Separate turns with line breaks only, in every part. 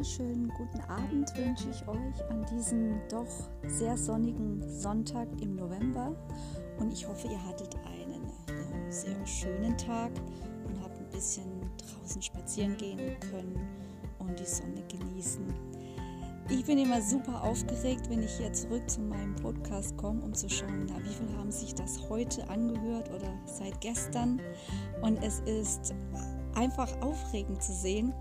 wunderschönen guten Abend wünsche ich euch an diesem doch sehr sonnigen Sonntag im November. Und ich hoffe, ihr hattet einen äh, sehr schönen Tag und habt ein bisschen draußen spazieren gehen können und die Sonne genießen. Ich bin immer super aufgeregt, wenn ich hier zurück zu meinem Podcast komme, um zu schauen, na, wie viele haben sich das heute angehört oder seit gestern. Und es ist einfach aufregend zu sehen,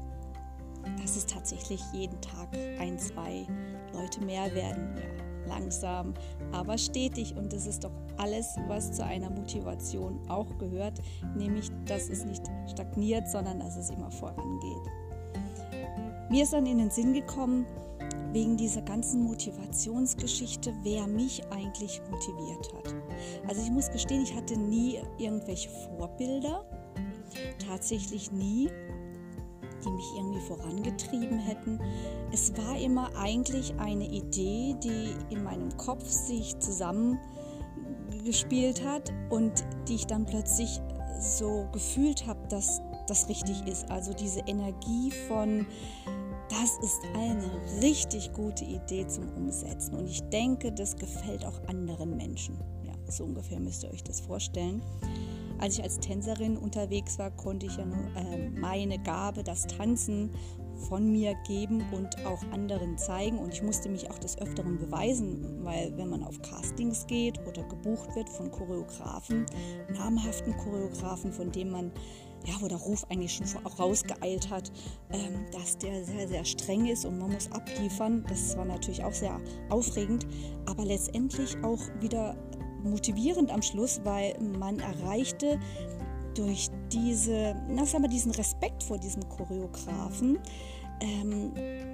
dass es tatsächlich jeden Tag ein, zwei Leute mehr werden. Ja, langsam, aber stetig. Und das ist doch alles, was zu einer Motivation auch gehört, nämlich, dass es nicht stagniert, sondern dass es immer vorangeht. Mir ist dann in den Sinn gekommen, wegen dieser ganzen Motivationsgeschichte, wer mich eigentlich motiviert hat. Also ich muss gestehen, ich hatte nie irgendwelche Vorbilder, tatsächlich nie die mich irgendwie vorangetrieben hätten. Es war immer eigentlich eine Idee, die in meinem Kopf sich zusammengespielt hat und die ich dann plötzlich so gefühlt habe, dass das richtig ist. Also diese Energie von, das ist eine richtig gute Idee zum Umsetzen. Und ich denke, das gefällt auch anderen Menschen. Ja, so ungefähr müsst ihr euch das vorstellen. Als ich als Tänzerin unterwegs war, konnte ich ja nur äh, meine Gabe, das Tanzen von mir geben und auch anderen zeigen. Und ich musste mich auch des Öfteren beweisen, weil wenn man auf Castings geht oder gebucht wird von Choreografen, namhaften Choreografen, von denen man, ja, wo der Ruf eigentlich schon rausgeeilt hat, ähm, dass der sehr, sehr streng ist und man muss abliefern. Das war natürlich auch sehr aufregend, aber letztendlich auch wieder motivierend am Schluss, weil man erreichte durch diese, na, sagen wir, diesen Respekt vor diesem Choreografen ähm,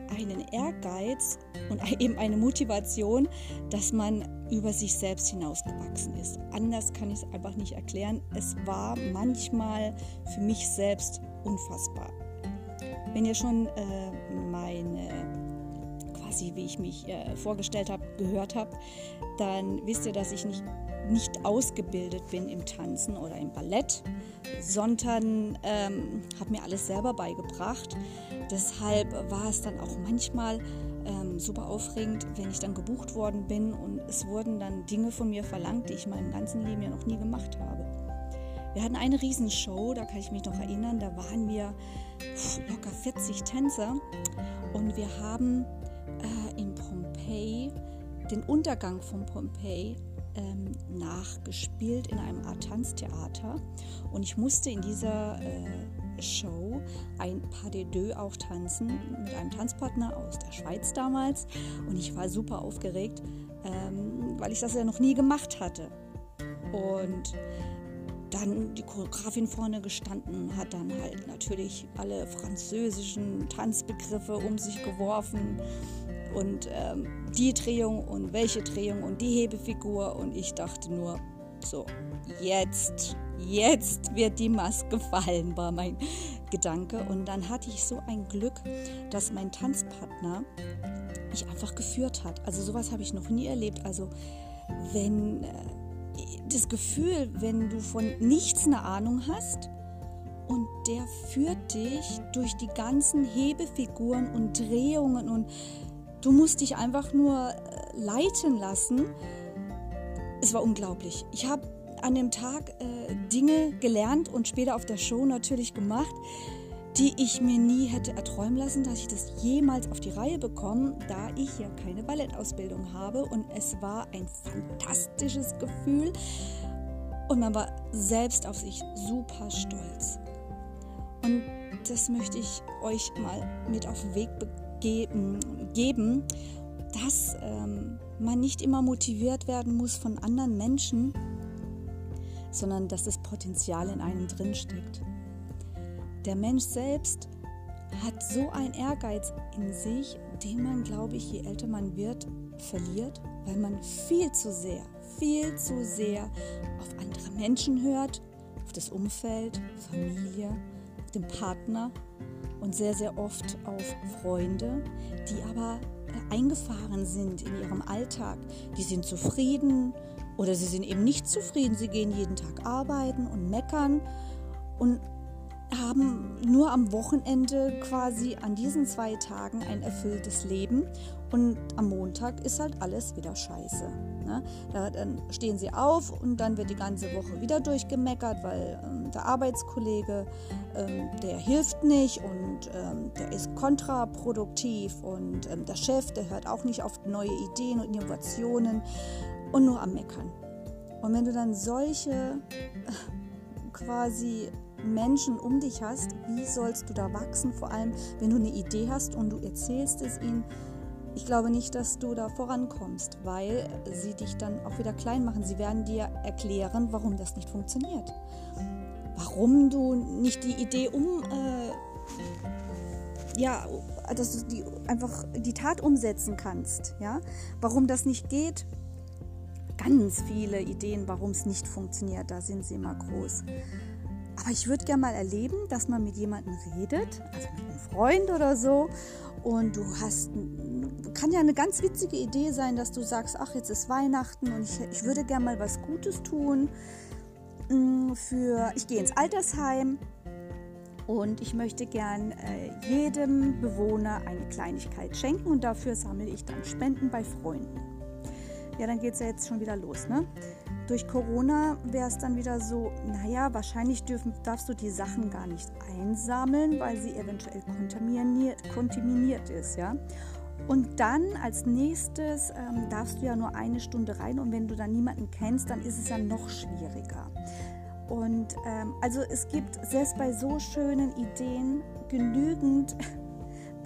einen Ehrgeiz und eben eine Motivation, dass man über sich selbst hinausgewachsen ist. Anders kann ich es einfach nicht erklären. Es war manchmal für mich selbst unfassbar. Wenn ihr schon äh, meine quasi, wie ich mich äh, vorgestellt habe, gehört habt, dann wisst ihr, dass ich nicht, nicht ausgebildet bin im Tanzen oder im Ballett, sondern ähm, habe mir alles selber beigebracht. Deshalb war es dann auch manchmal ähm, super aufregend, wenn ich dann gebucht worden bin und es wurden dann Dinge von mir verlangt, die ich in meinem ganzen Leben ja noch nie gemacht habe. Wir hatten eine Riesenshow, da kann ich mich noch erinnern, da waren wir locker 40 Tänzer und wir haben äh, in Pompeji den Untergang von Pompeji ähm, nachgespielt in einem Art Tanztheater. Und ich musste in dieser äh, Show ein Pas de deux auch tanzen mit einem Tanzpartner aus der Schweiz damals. Und ich war super aufgeregt, ähm, weil ich das ja noch nie gemacht hatte. Und dann die Choreografin vorne gestanden, hat dann halt natürlich alle französischen Tanzbegriffe um sich geworfen und ähm, die Drehung und welche Drehung und die Hebefigur und ich dachte nur, so, jetzt, jetzt wird die Maske fallen, war mein Gedanke. Und dann hatte ich so ein Glück, dass mein Tanzpartner mich einfach geführt hat. Also sowas habe ich noch nie erlebt. Also wenn äh, das Gefühl, wenn du von nichts eine Ahnung hast und der führt dich durch die ganzen Hebefiguren und Drehungen und Du musst dich einfach nur äh, leiten lassen. Es war unglaublich. Ich habe an dem Tag äh, Dinge gelernt und später auf der Show natürlich gemacht, die ich mir nie hätte erträumen lassen, dass ich das jemals auf die Reihe bekomme, da ich ja keine Ballettausbildung habe. Und es war ein fantastisches Gefühl und man war selbst auf sich super stolz. Und das möchte ich euch mal mit auf den Weg begeben geben, dass ähm, man nicht immer motiviert werden muss von anderen Menschen, sondern dass das Potenzial in einem drin steckt. Der Mensch selbst hat so einen Ehrgeiz in sich, den man, glaube ich, je älter man wird, verliert, weil man viel zu sehr, viel zu sehr auf andere Menschen hört, auf das Umfeld, Familie, auf den Partner und sehr, sehr oft auf Freunde, die aber eingefahren sind in ihrem Alltag. Die sind zufrieden oder sie sind eben nicht zufrieden. Sie gehen jeden Tag arbeiten und meckern und haben nur am Wochenende quasi an diesen zwei Tagen ein erfülltes Leben und am Montag ist halt alles wieder scheiße. Ne? Da, dann stehen sie auf und dann wird die ganze Woche wieder durchgemeckert, weil ähm, der Arbeitskollege, ähm, der hilft nicht und ähm, der ist kontraproduktiv und ähm, der Chef, der hört auch nicht auf neue Ideen und Innovationen und nur am Meckern. Und wenn du dann solche äh, quasi Menschen um dich hast, wie sollst du da wachsen? Vor allem, wenn du eine Idee hast und du erzählst es ihnen. Ich glaube nicht, dass du da vorankommst, weil sie dich dann auch wieder klein machen. Sie werden dir erklären, warum das nicht funktioniert. Warum du nicht die Idee um, äh, ja, dass du die einfach die Tat umsetzen kannst, ja? Warum das nicht geht? Ganz viele Ideen, warum es nicht funktioniert, da sind sie immer groß. Aber ich würde gerne mal erleben, dass man mit jemandem redet, also mit einem Freund oder so, und du hast, kann ja eine ganz witzige Idee sein, dass du sagst, ach, jetzt ist Weihnachten und ich, ich würde gerne mal was Gutes tun mm, für, ich gehe ins Altersheim und ich möchte gern äh, jedem Bewohner eine Kleinigkeit schenken und dafür sammle ich dann Spenden bei Freunden. Ja, dann geht es ja jetzt schon wieder los, ne? Durch Corona wäre es dann wieder so, naja, wahrscheinlich dürfen, darfst du die Sachen gar nicht einsammeln, weil sie eventuell kontaminiert, kontaminiert ist, ja. Und dann als nächstes ähm, darfst du ja nur eine Stunde rein und wenn du dann niemanden kennst, dann ist es ja noch schwieriger. Und ähm, also es gibt selbst bei so schönen Ideen genügend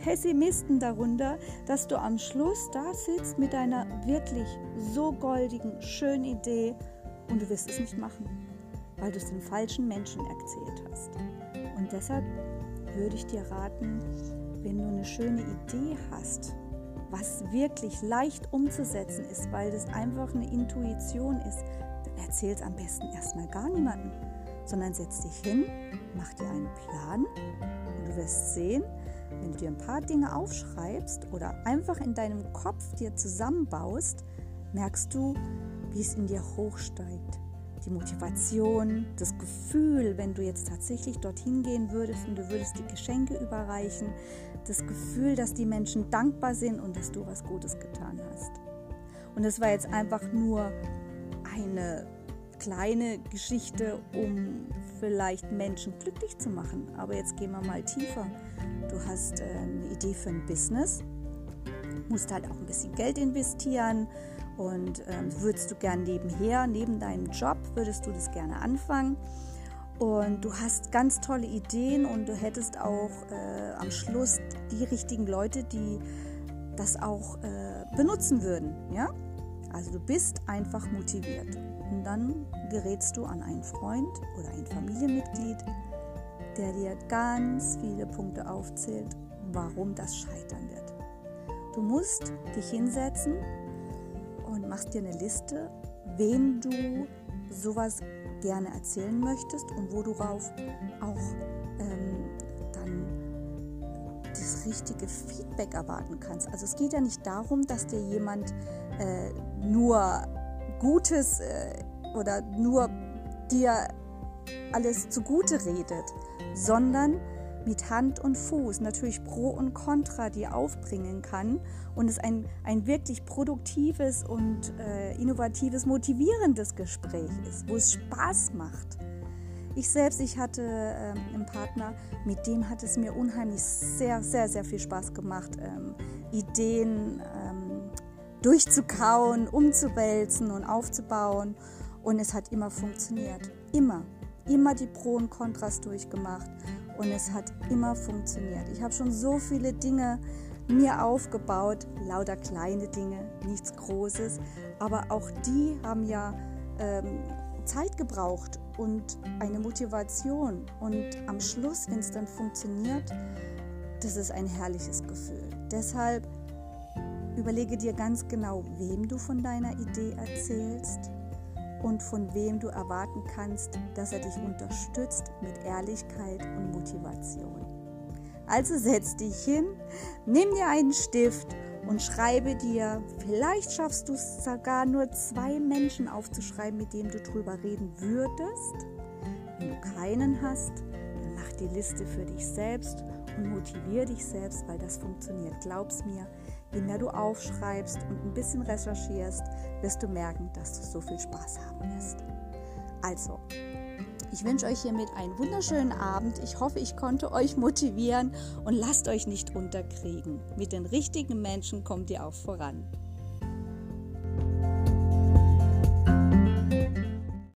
Pessimisten darunter, dass du am Schluss da sitzt mit deiner wirklich so goldigen, schönen Idee und du wirst es nicht machen, weil du es den falschen Menschen erzählt hast. Und deshalb würde ich dir raten, wenn du eine schöne Idee hast, was wirklich leicht umzusetzen ist, weil das einfach eine Intuition ist, dann erzähl es am besten erstmal gar niemandem, sondern setz dich hin, mach dir einen Plan und du wirst sehen, wenn du dir ein paar Dinge aufschreibst oder einfach in deinem Kopf dir zusammenbaust, merkst du, wie es in dir hochsteigt. Die Motivation, das Gefühl, wenn du jetzt tatsächlich dorthin gehen würdest und du würdest die Geschenke überreichen, das Gefühl, dass die Menschen dankbar sind und dass du was Gutes getan hast. Und das war jetzt einfach nur eine kleine Geschichte, um vielleicht Menschen glücklich zu machen. Aber jetzt gehen wir mal tiefer. Du hast äh, eine Idee für ein Business, musst halt auch ein bisschen Geld investieren und ähm, würdest du gern nebenher, neben deinem Job, würdest du das gerne anfangen. Und du hast ganz tolle Ideen und du hättest auch äh, am Schluss die richtigen Leute, die das auch äh, benutzen würden. Ja? Also du bist einfach motiviert. Und dann gerätst du an einen Freund oder ein Familienmitglied, der dir ganz viele Punkte aufzählt, warum das scheitern wird. Du musst dich hinsetzen und machst dir eine Liste, wen du sowas gerne erzählen möchtest und wo du darauf auch ähm, dann das richtige Feedback erwarten kannst. Also es geht ja nicht darum, dass dir jemand äh, nur Gutes äh, oder nur dir alles zugute redet, sondern mit Hand und Fuß natürlich Pro und Contra dir aufbringen kann und es ein, ein wirklich produktives und äh, innovatives, motivierendes Gespräch ist, wo es Spaß macht. Ich selbst, ich hatte ähm, einen Partner, mit dem hat es mir unheimlich sehr, sehr, sehr viel Spaß gemacht, ähm, Ideen durchzukauen, umzuwälzen und aufzubauen. Und es hat immer funktioniert. Immer. Immer die Pro und Kontras durchgemacht. Und es hat immer funktioniert. Ich habe schon so viele Dinge mir aufgebaut, lauter kleine Dinge, nichts Großes. Aber auch die haben ja ähm, Zeit gebraucht und eine Motivation. Und am Schluss, wenn es dann funktioniert, das ist ein herrliches Gefühl. Deshalb Überlege dir ganz genau, wem du von deiner Idee erzählst und von wem du erwarten kannst, dass er dich unterstützt mit Ehrlichkeit und Motivation. Also setz dich hin, nimm dir einen Stift und schreibe dir, vielleicht schaffst du es sogar nur zwei Menschen aufzuschreiben, mit denen du drüber reden würdest. Wenn du keinen hast, dann mach die Liste für dich selbst und motiviere dich selbst, weil das funktioniert. Glaub's mir, je mehr du aufschreibst und ein bisschen recherchierst, wirst du merken, dass du so viel Spaß haben wirst. Also, ich wünsche euch hiermit einen wunderschönen Abend. Ich hoffe, ich konnte euch motivieren und lasst euch nicht unterkriegen. Mit den richtigen Menschen kommt ihr auch voran.